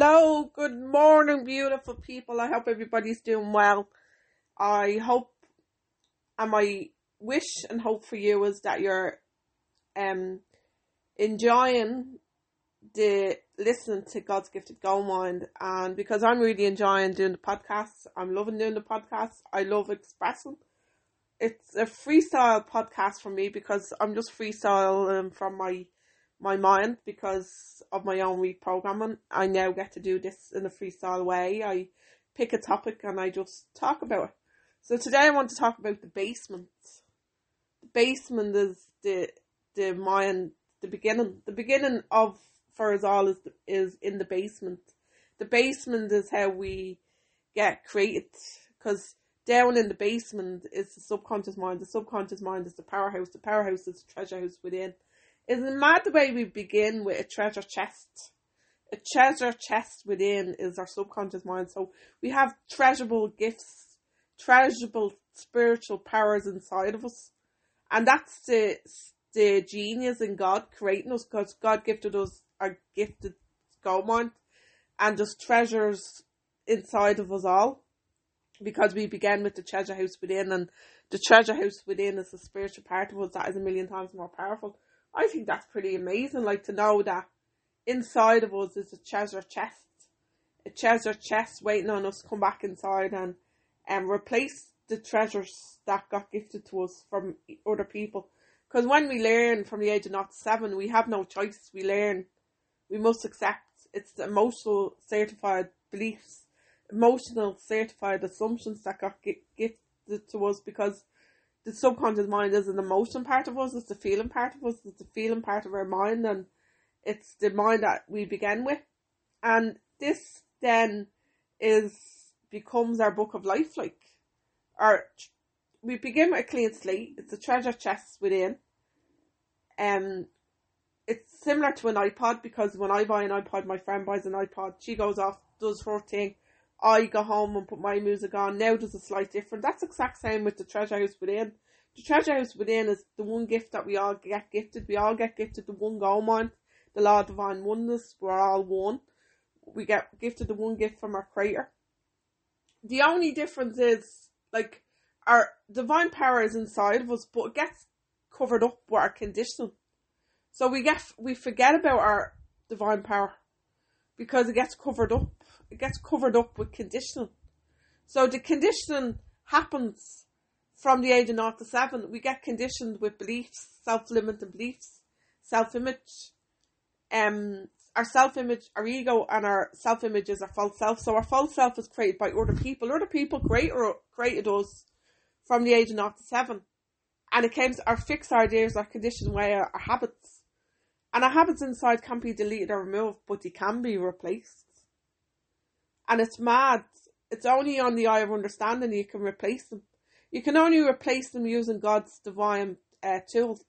Hello, good morning, beautiful people. I hope everybody's doing well. I hope, and my wish and hope for you is that you're um enjoying the listening to God's gifted gold mind, and because I'm really enjoying doing the podcasts, I'm loving doing the podcasts. I love expressing. It's a freestyle podcast for me because I'm just freestyling from my my mind because of my own reprogramming. I now get to do this in a freestyle way. I pick a topic and I just talk about it. So today I want to talk about the basement. The basement is the the mind, the beginning. The beginning of for us all is is in the basement. The basement is how we get created because down in the basement is the subconscious mind. The subconscious mind is the powerhouse. The powerhouse is the treasure house within isn't mad the way we begin with a treasure chest? A treasure chest within is our subconscious mind. So we have treasurable gifts, treasurable spiritual powers inside of us. And that's the, the genius in God creating us because God gifted us our gifted gold mind and just treasures inside of us all because we began with the treasure house within and the treasure house within is the spiritual part of us that is a million times more powerful. I think that's pretty amazing, like to know that inside of us is a treasure chest, a treasure chest waiting on us to come back inside and um, replace the treasures that got gifted to us from other people. Because when we learn from the age of not seven, we have no choice. We learn, we must accept. It's the emotional certified beliefs, emotional certified assumptions that got gifted to us because the subconscious mind is an emotion part of us, it's the feeling part of us, it's the feeling part of our mind, and it's the mind that we begin with. And this then is becomes our book of life, like our we begin with a clean slate. It's a treasure chest within. Um, it's similar to an iPod because when I buy an iPod, my friend buys an iPod. She goes off, does her thing, I go home and put my music on. Now there's a slight difference. That's exact same with the treasure house within. The treasure house within is the one gift that we all get gifted. We all get gifted the one gold mind, the law of divine oneness. We're all one. We get gifted the one gift from our creator. The only difference is like our divine power is inside of us, but it gets covered up with our conditioning. So we get we forget about our divine power because it gets covered up it gets covered up with conditioning. So the conditioning happens from the age of naught to seven. We get conditioned with beliefs, self-limiting beliefs, self-image, um, our self-image, our ego, and our self-image is our false self. So our false self is created by other people. Other people create, created us from the age of naught to seven. And it came to our fixed ideas, our conditioned way, our, our habits. And our habits inside can't be deleted or removed, but they can be replaced. And it's mad. It's only on the eye of understanding you can replace them. You can only replace them using God's divine uh, tools.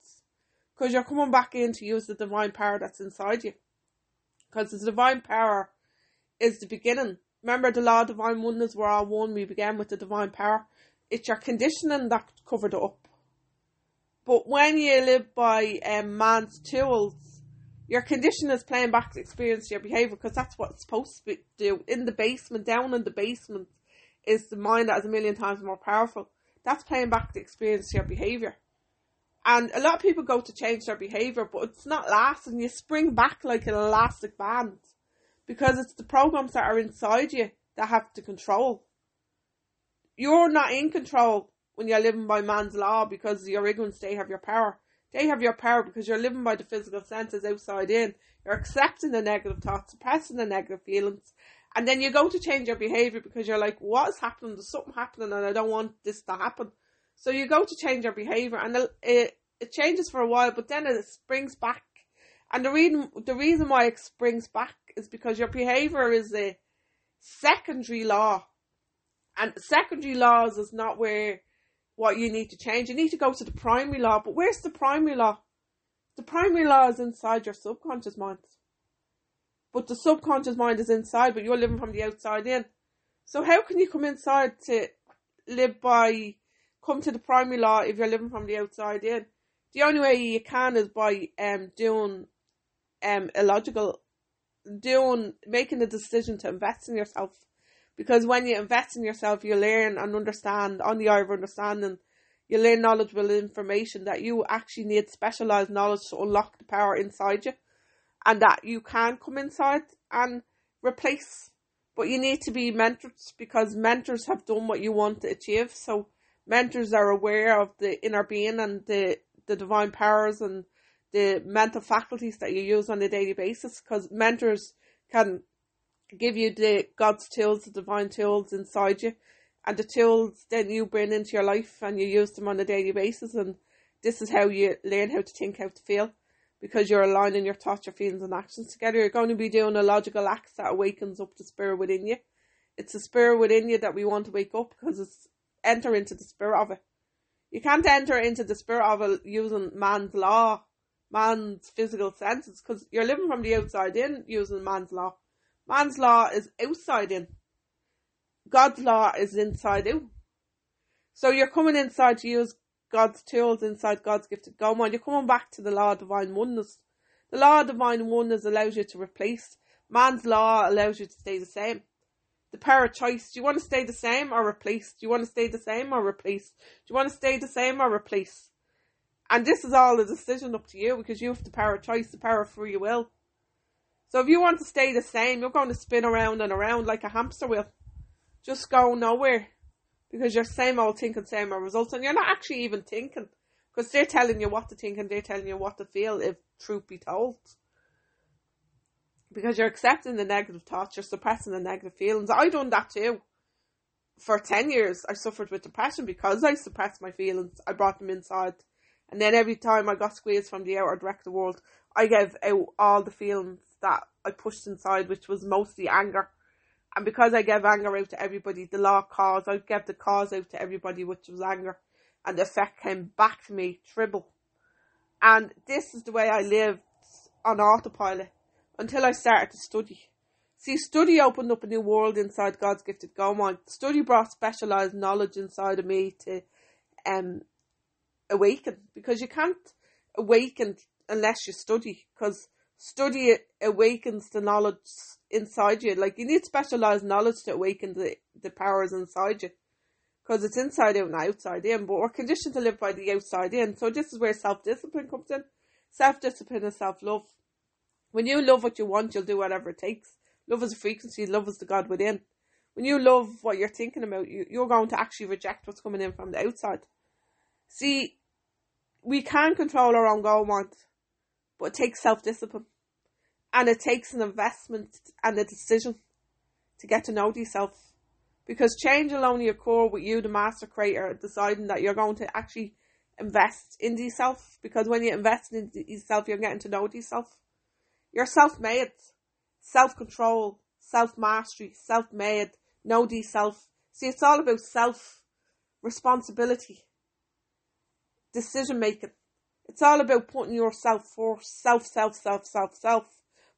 Because you're coming back in to use the divine power that's inside you. Because the divine power is the beginning. Remember the law of divine oneness, we're all one, we began with the divine power. It's your conditioning that covered it up. But when you live by um, man's tools, your condition is playing back the experience your behaviour because that's what it's supposed to do. In the basement, down in the basement, is the mind that is a million times more powerful. That's playing back the experience your behaviour. And a lot of people go to change their behaviour, but it's not lasting. You spring back like an elastic band because it's the programs that are inside you that have to control. You're not in control when you're living by man's law because your ignorance they have your power. They have your power because you're living by the physical senses outside in. You're accepting the negative thoughts, suppressing the negative feelings, and then you go to change your behavior because you're like, what is happening? There's something happening and I don't want this to happen. So you go to change your behavior and it, it changes for a while, but then it springs back. And the reason, the reason why it springs back is because your behavior is a secondary law. And secondary laws is not where what you need to change. You need to go to the primary law. But where's the primary law? The primary law is inside your subconscious mind. But the subconscious mind is inside, but you're living from the outside in. So how can you come inside to live by, come to the primary law if you're living from the outside in? The only way you can is by um doing um illogical doing making the decision to invest in yourself. Because when you invest in yourself, you learn and understand on the eye of understanding. You learn knowledgeable information that you actually need specialized knowledge to unlock the power inside you, and that you can come inside and replace. But you need to be mentors because mentors have done what you want to achieve. So mentors are aware of the inner being and the the divine powers and the mental faculties that you use on a daily basis because mentors can give you the God's tools, the divine tools inside you, and the tools then you bring into your life and you use them on a daily basis. And this is how you learn how to think, how to feel, because you're aligning your thoughts, your feelings, and actions together. You're going to be doing a logical act that awakens up the spirit within you. It's the spirit within you that we want to wake up because it's enter into the spirit of it. You can't enter into the spirit of it using man's law, man's physical senses, because you're living from the outside in using man's law. Man's law is outside in. God's law is inside out. So you're coming inside to use God's tools inside God's gifted go on. You're coming back to the law of divine oneness. The law of divine oneness allows you to replace. Man's law allows you to stay the same the power of choice. Do you want to stay the same or replace? Do you want to stay the same or replace? Do you want to stay the same or replace? And this is all a decision up to you because you have the power of choice, the power of free will. So if you want to stay the same, you're going to spin around and around like a hamster wheel. Just go nowhere. Because you're same old thinking, same old results, and you're not actually even thinking. Because they're telling you what to think and they're telling you what to feel, if truth be told because you're accepting the negative thoughts, you're suppressing the negative feelings. I done that too. For ten years, I suffered with depression because I suppressed my feelings. I brought them inside, and then every time I got squeezed from the outer direct the world, I gave out all the feelings that I pushed inside, which was mostly anger. And because I gave anger out to everybody, the law cause, I gave the cause out to everybody, which was anger. And the effect came back to me, triple. And this is the way I lived on autopilot until I started to study. See, study opened up a new world inside God's gifted gold mind. Study brought specialized knowledge inside of me to um, awaken because you can't awaken unless you study because study awakens the knowledge inside you. Like you need specialized knowledge to awaken the, the powers inside you because it's inside out and outside in. But we're conditioned to live by the outside in. So this is where self discipline comes in. Self discipline and self love. When you love what you want, you'll do whatever it takes. Love is a frequency, love is the God within. When you love what you're thinking about, you, you're going to actually reject what's coming in from the outside. See, we can control our own goal want, but it takes self discipline. And it takes an investment and a decision to get to know yourself. Because change will only occur with you, the master creator, deciding that you're going to actually invest in yourself. Because when you invest in yourself, you're getting to know yourself. You're self made. Self control, self mastery, self made, know thee self. See, it's all about self responsibility, decision making. It's all about putting yourself first, self, self, self, self, self.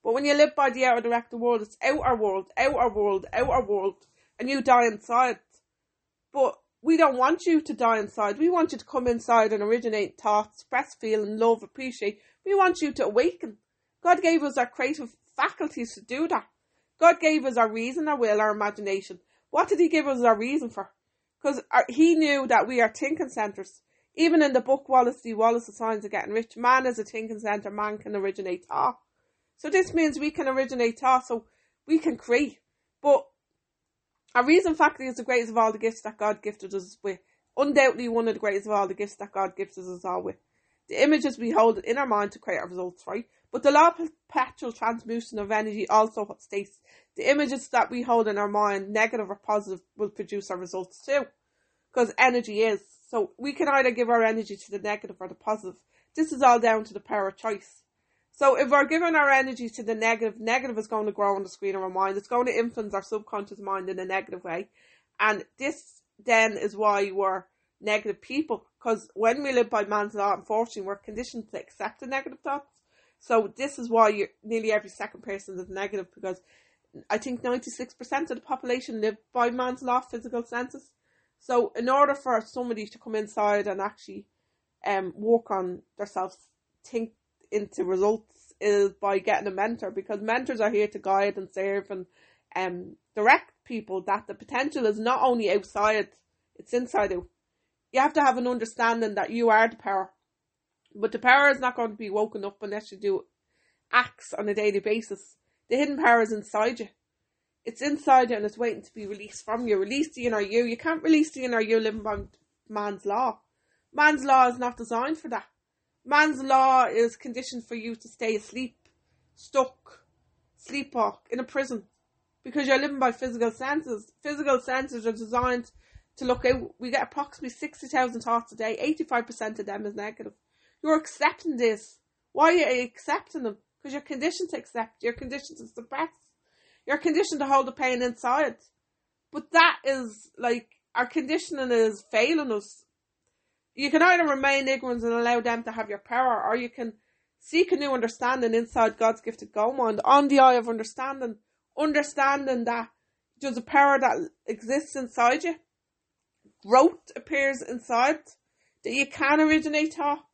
But when you live by the outer direct world, it's outer world, outer world, outer world, and you die inside. But we don't want you to die inside. We want you to come inside and originate thoughts, express feeling, love, appreciate. We want you to awaken. God gave us our creative faculties to do that. God gave us our reason, our will, our imagination. What did He give us our reason for? Because uh, He knew that we are thinking centres. Even in the book Wallace D. Wattles, The Science of Getting Rich, man is a thinking centre, man can originate thought. So this means we can originate thought, so we can create. But our reason faculty is the greatest of all the gifts that God gifted us with. Undoubtedly one of the greatest of all the gifts that God gifted us all with. The images we hold in our mind to create our results, right? But the law of perpetual transmutation of energy also states the images that we hold in our mind, negative or positive, will produce our results too. Because energy is. So we can either give our energy to the negative or the positive. This is all down to the power of choice. So if we're giving our energy to the negative, negative is going to grow on the screen of our mind. It's going to influence our subconscious mind in a negative way. And this then is why we're negative people. Because when we live by man's law, unfortunately, we're conditioned to accept the negative thoughts so this is why nearly every second person is negative because I think 96% of the population live by man's law physical senses. So in order for somebody to come inside and actually um work on themselves, think into results is by getting a mentor because mentors are here to guide and serve and um direct people that the potential is not only outside, it's inside you. You have to have an understanding that you are the power. But the power is not going to be woken up unless you do acts on a daily basis. The hidden power is inside you. It's inside you and it's waiting to be released from you. Release inner you. Can't release you living by man's law. Man's law is not designed for that. Man's law is conditioned for you to stay asleep, stuck, sleepwalk, in a prison. Because you're living by physical senses. Physical senses are designed to look out. We get approximately 60,000 thoughts a day. 85% of them is negative. You're accepting this. Why are you accepting them? Because you're conditioned to accept. You're conditioned to suppress. You're conditioned to hold the pain inside. But that is like our conditioning is failing us. You can either remain ignorant and allow them to have your power, or you can seek a new understanding inside God's gifted gold mind on the eye of understanding. Understanding that there's a power that exists inside you. Growth appears inside. That you can originate thought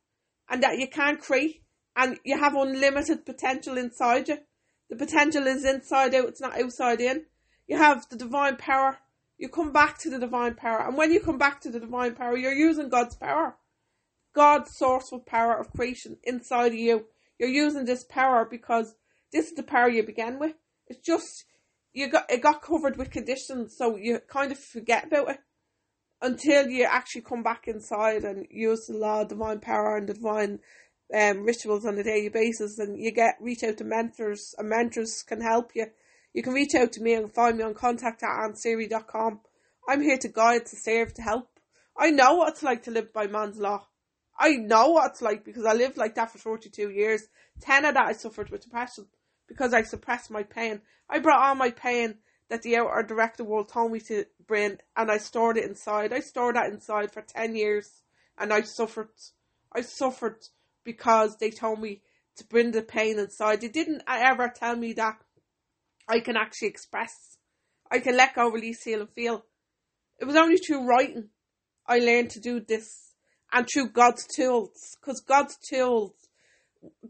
and that you can create and you have unlimited potential inside you. The potential is inside out, it's not outside in. You have the divine power. You come back to the divine power. And when you come back to the divine power, you're using God's power. God's sourceful power of creation inside of you. You're using this power because this is the power you began with. It's just you got it got covered with conditions, so you kind of forget about it until you actually come back inside and use the law, divine power, and divine um, rituals on a daily basis. And you get reach out to mentors, and mentors can help you. You can reach out to me and find me on contact at annseety.com. I'm here to guide, to serve, to help. I know what it's like to live by man's law. I know what it's like because I lived like that for 42 years. 10 of that I suffered with depression because I suppressed my pain. I brought all my pain that the outer director world told me to bring and I stored it inside. I stored that inside for 10 years and I suffered. I suffered because they told me to bring the pain inside. They didn't ever tell me that I can actually express. I can let go, release, heal and feel. It was only through writing I learned to do this and through God's tools. Because God's tools,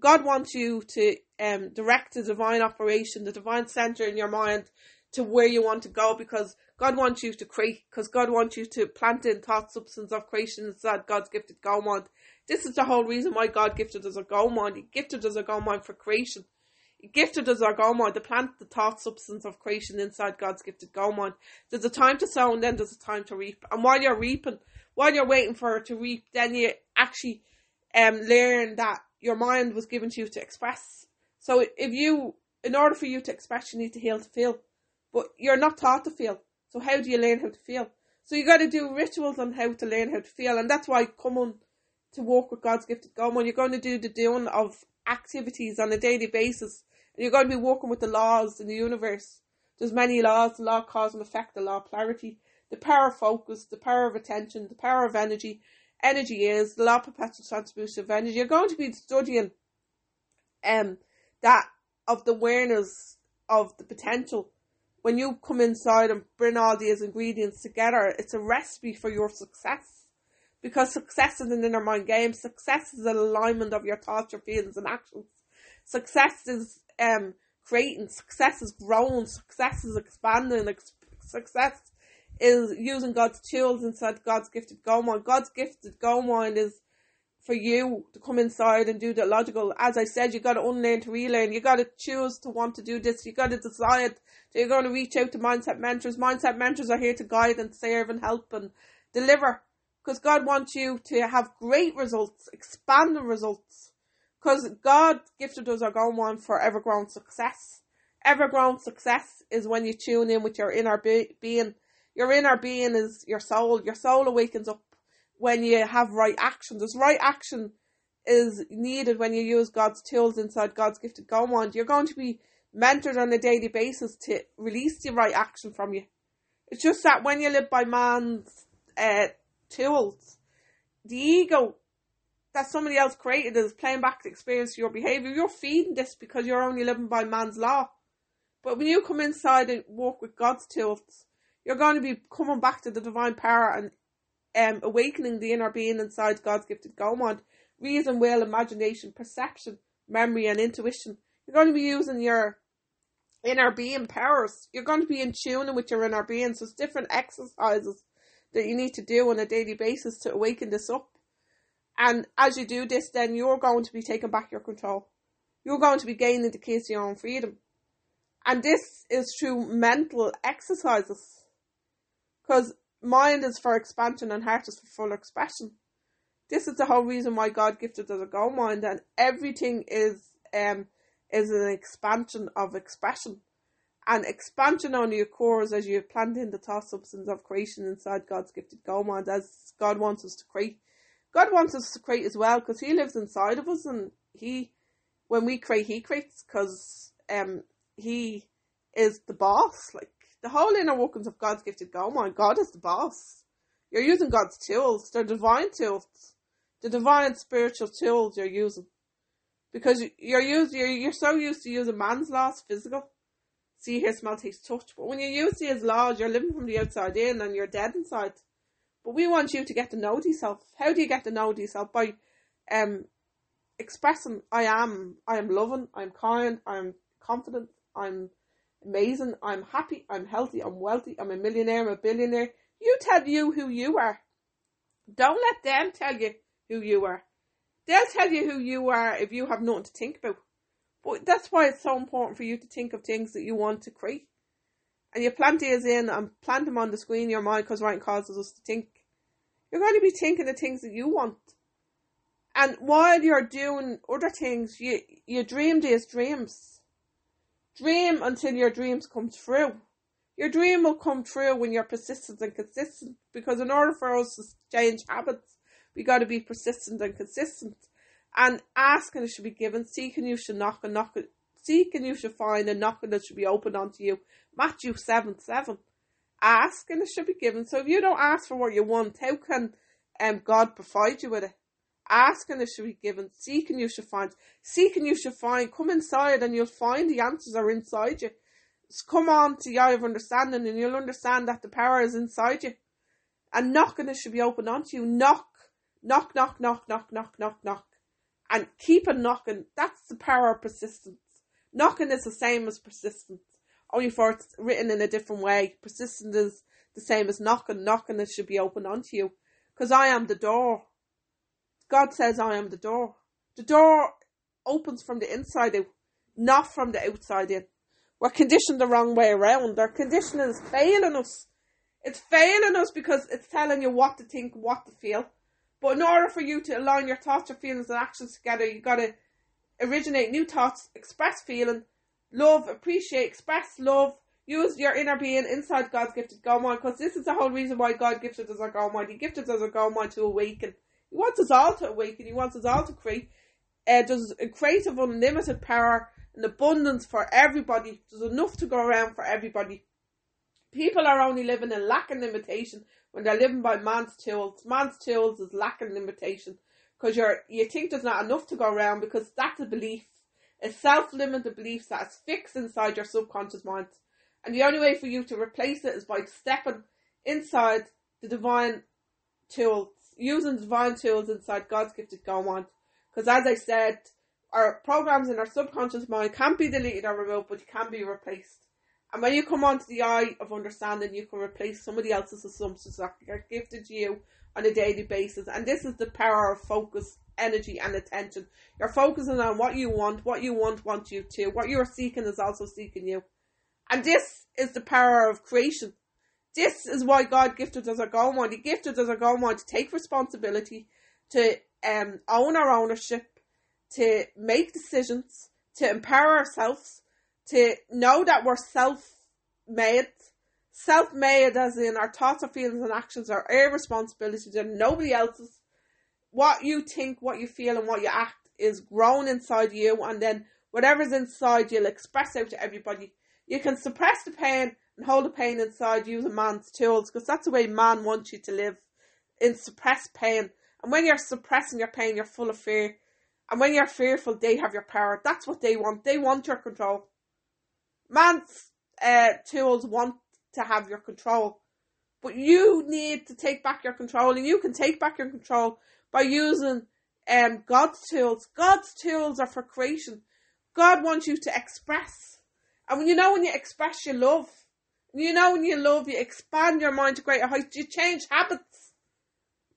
God wants you to um, direct the divine operation, the divine center in your mind to where you want to go because God wants you to create, because God wants you to plant in thought substance of creation inside God's gifted God mind. This is the whole reason why God gifted us a gold mind. He gifted us a gold mind for creation. He gifted us our gold mind to plant the thought substance of creation inside God's gifted gold mind. There's a time to sow and then there's a time to reap. And while you're reaping, while you're waiting for it to reap, then you actually um learn that your mind was given to you to express. So if you, in order for you to express, you need to heal to feel. But you're not taught to feel. So how do you learn how to feel? So you got to do rituals on how to learn how to feel, and that's why coming to walk with God's gifted when you're going to do the doing of activities on a daily basis, and you're going to be walking with the laws in the universe. There's many laws, the law of cause and effect, the law of polarity, the power of focus, the power of attention, the power of energy. Energy is the law of perpetual transmission of energy. You're going to be studying um that of the awareness of the potential when you come inside and bring all these ingredients together, it's a recipe for your success. Because success is an inner mind game. Success is an alignment of your thoughts, your feelings, and actions. Success is um creating. Success is growing. Success is expanding. Success is using God's tools inside God's gifted gold mind. God's gifted gold mind is for you to come inside and do the logical. As I said, you got to unlearn to relearn. You got to choose to want to do this. You got to decide that you're going to reach out to mindset mentors. Mindset mentors are here to guide and serve and help and deliver. Because God wants you to have great results, expanding results. Because God gifted us our goal one for ever growing success. Ever growing success is when you tune in with your inner be- being. Your inner being is your soul. Your soul awakens up when you have right action. This right action is needed when you use God's tools inside God's gifted mind. You're going to be mentored on a daily basis to release the right action from you. It's just that when you live by man's uh, tools, the ego that somebody else created is playing back the experience of your behavior. You're feeding this because you're only living by man's law. But when you come inside and walk with God's tools, you're going to be coming back to the divine power and um, awakening the inner being inside God's gifted gold mind, reason, will, imagination, perception, memory and intuition. You're going to be using your inner being powers. You're going to be in tune with your inner being. So it's different exercises that you need to do on a daily basis to awaken this up. And as you do this, then you're going to be taking back your control. You're going to be gaining the keys to your own freedom. And this is through mental exercises. Because mind is for expansion and heart is for full expression. This is the whole reason why God gifted us a gold mind and everything is um is an expansion of expression. And expansion on your occurs as you plant in the thought substance of creation inside God's gifted gold mind as God wants us to create. God wants us to create as well because He lives inside of us and He, when we create, He creates because um, He is the boss. Like the whole inner workings of God's gifted mind, God is the boss. You're using God's tools, they're divine tools. The divine spiritual tools you're using because you're used you're, you're so used to using man's laws physical see hear smell taste touch but when you use these laws you're living from the outside in and you're dead inside. But we want you to get to know yourself. How do you get to know yourself? By um expressing i am i am loving i'm kind i'm confident i'm amazing i'm happy i'm healthy i'm wealthy i'm a millionaire i'm a billionaire. You tell you who you are. Don't let them tell you who you are. They'll tell you who you are if you have nothing to think about. But that's why it's so important for you to think of things that you want to create. And you plant these in and plant them on the screen in your mind because writing causes us to think. You're going to be thinking the things that you want. And while you're doing other things, you, you dream these dreams. Dream until your dreams come true. Your dream will come true when you're persistent and consistent because in order for us to change habits, we got to be persistent and consistent. And asking it should be given, seeking you should knock and knock it, seeking you should find and knocking it should be opened unto you. Matthew 7 7. Ask and it should be given. So if you don't ask for what you want, how can um, God provide you with it? Ask and it should be given. Seek and you should find. Seek and you should find. Come inside and you'll find the answers are inside you. Just come on to the of understanding and you'll understand that the power is inside you. And knocking it should be opened unto you. Knock knock, knock, knock, knock, knock, knock, knock, and keep on knocking. That's the power of persistence. Knocking is the same as persistence, only for it's written in a different way. Persistence is the same as knocking. Knocking it should be open onto you, because I am the door. God says I am the door. The door opens from the inside out, not from the outside in. We're conditioned the wrong way around. Our conditioning is failing us. It's failing us because it's telling you what to think, what to feel. But in order for you to align your thoughts, your feelings, and actions together, you've gotta originate new thoughts, express feeling, love, appreciate, express love, use your inner being inside God's gifted God mind, because this is the whole reason why God gifted us our God mind. He gifted us our God mind to awaken. He wants us all to awaken. He wants us all to create. Uh, there's a creative, unlimited power and abundance for everybody. There's enough to go around for everybody. People are only living in lack and limitation when they're living by man's tools. Man's tools is lacking limitation because you're you think there's not enough to go around because that's a belief, a self-limited belief that is fixed inside your subconscious mind, and the only way for you to replace it is by stepping inside the divine tools, using divine tools inside God's gifted God. Because as I said, our programs in our subconscious mind can't be deleted or removed, but can be replaced. And when you come onto the eye of understanding, you can replace somebody else's assumptions that are gifted to you on a daily basis. And this is the power of focus, energy, and attention. You're focusing on what you want, what you want wants you to. What you're seeking is also seeking you. And this is the power of creation. This is why God gifted us a goal mind. He gifted us a goal mind to take responsibility, to um, own our ownership, to make decisions, to empower ourselves, to know that we're self made. Self made as in our thoughts or feelings and actions are our responsibility to nobody else's. What you think, what you feel and what you act is grown inside you and then whatever's inside you'll express out to everybody. You can suppress the pain and hold the pain inside using man's tools because that's the way man wants you to live in suppressed pain. And when you're suppressing your pain, you're full of fear. And when you're fearful, they have your power. That's what they want. They want your control. Man's uh, tools want to have your control, but you need to take back your control, and you can take back your control by using um, God's tools. God's tools are for creation. God wants you to express. And when you know when you express your love, you know when you love, you expand your mind to greater heights, you change habits.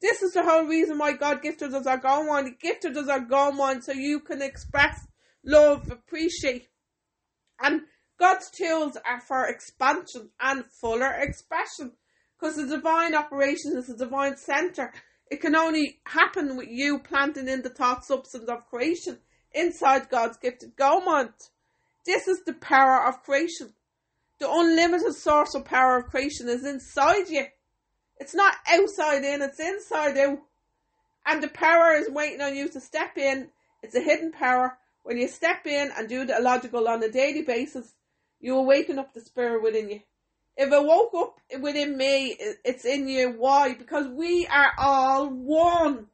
This is the whole reason why God gifted us our go mind. He gifted us our go mind so you can express love, appreciate. And God's tools are for expansion and fuller expression. Because the divine operation is a divine center. It can only happen with you planting in the thought substance of creation inside God's gifted go mind. This is the power of creation. The unlimited source of power of creation is inside you. It's not outside in, it's inside out. And the power is waiting on you to step in. It's a hidden power. When you step in and do the illogical on a daily basis, you awaken up the spirit within you. If it woke up within me, it's in you. Why? Because we are all one.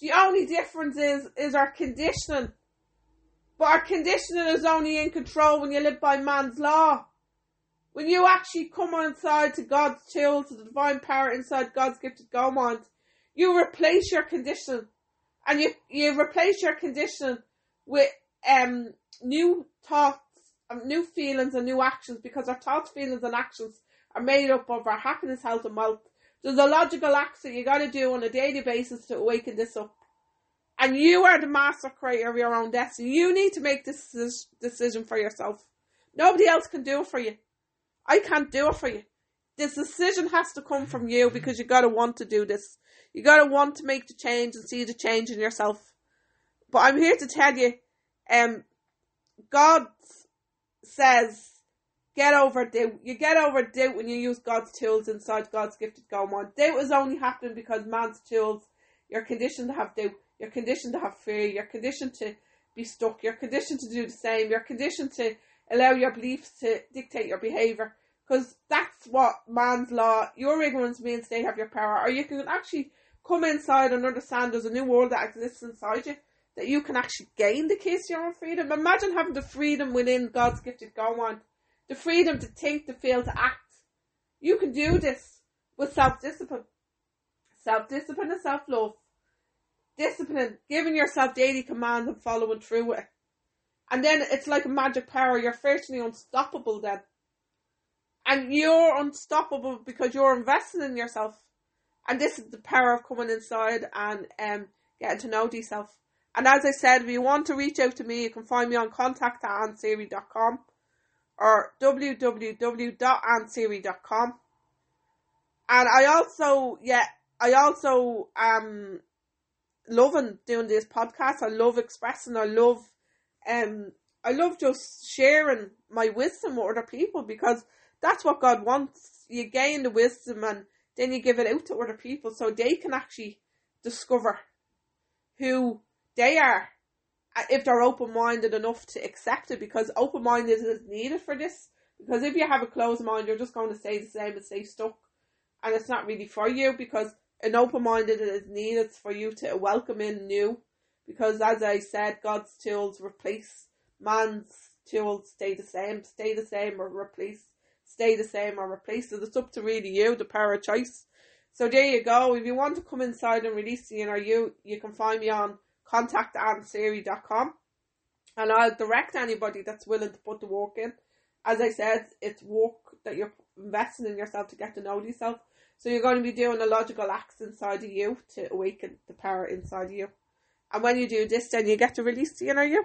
The only difference is, is our conditioning. But our conditioning is only in control when you live by man's law. When you actually come inside to God's tools, to the divine power inside God's gifted go mind, you replace your condition. And you, you replace your condition with um new thoughts, um, new feelings and new actions because our thoughts, feelings and actions are made up of our happiness, health and wealth. There's a logical acts that you gotta do on a daily basis to awaken this up. And you are the master creator of your own destiny. You need to make this decision for yourself. Nobody else can do it for you. I can't do it for you. This decision has to come from you because you gotta want to do this. You gotta want to make the change and see the change in yourself. But I'm here to tell you, um, God says, get over doubt. You get over doubt when you use God's tools inside God's gifted go on. Doubt is only happening because man's tools, you're conditioned to have doubt. You're conditioned to have fear. You're conditioned to be stuck. You're conditioned to do the same. You're conditioned to allow your beliefs to dictate your behavior because that's what man's law. Your ignorance means they have your power, or you can actually come inside and understand there's a new world that exists inside you that you can actually gain the to your own freedom. Imagine having the freedom within God's gifted go on, the freedom to think, to feel, to act. You can do this with self discipline, self discipline and self love. Discipline, giving yourself daily commands and following through with it. And then it's like a magic power. You're virtually unstoppable then. And you're unstoppable because you're investing in yourself. And this is the power of coming inside and um, getting to know yourself. And as I said, if you want to reach out to me, you can find me on contact at annseety.com or www.annseety.com. And I also, yeah, I also um loving doing this podcast. I love expressing. I love um, I love just sharing my wisdom with other people because that's what God wants. You gain the wisdom and then you give it out to other people so they can actually discover who they are uh, if they're open minded enough to accept it because open minded is needed for this. Because if you have a closed mind, you're just going to stay the same and stay stuck. And it's not really for you because an open minded is needed for you to welcome in new because as I said, God's tools replace man's tools stay the same, stay the same or replace, stay the same or replace. So it's up to really you, the power of choice. So there you go. If you want to come inside and release the inner you, you can find me on contactannseety.com and I'll direct anybody that's willing to put the work in. As I said, it's work that you're investing in yourself to get to know yourself. So you're going to be doing a logical act inside of you to awaken the power inside of you. And when you do this, then you get to release the inner you.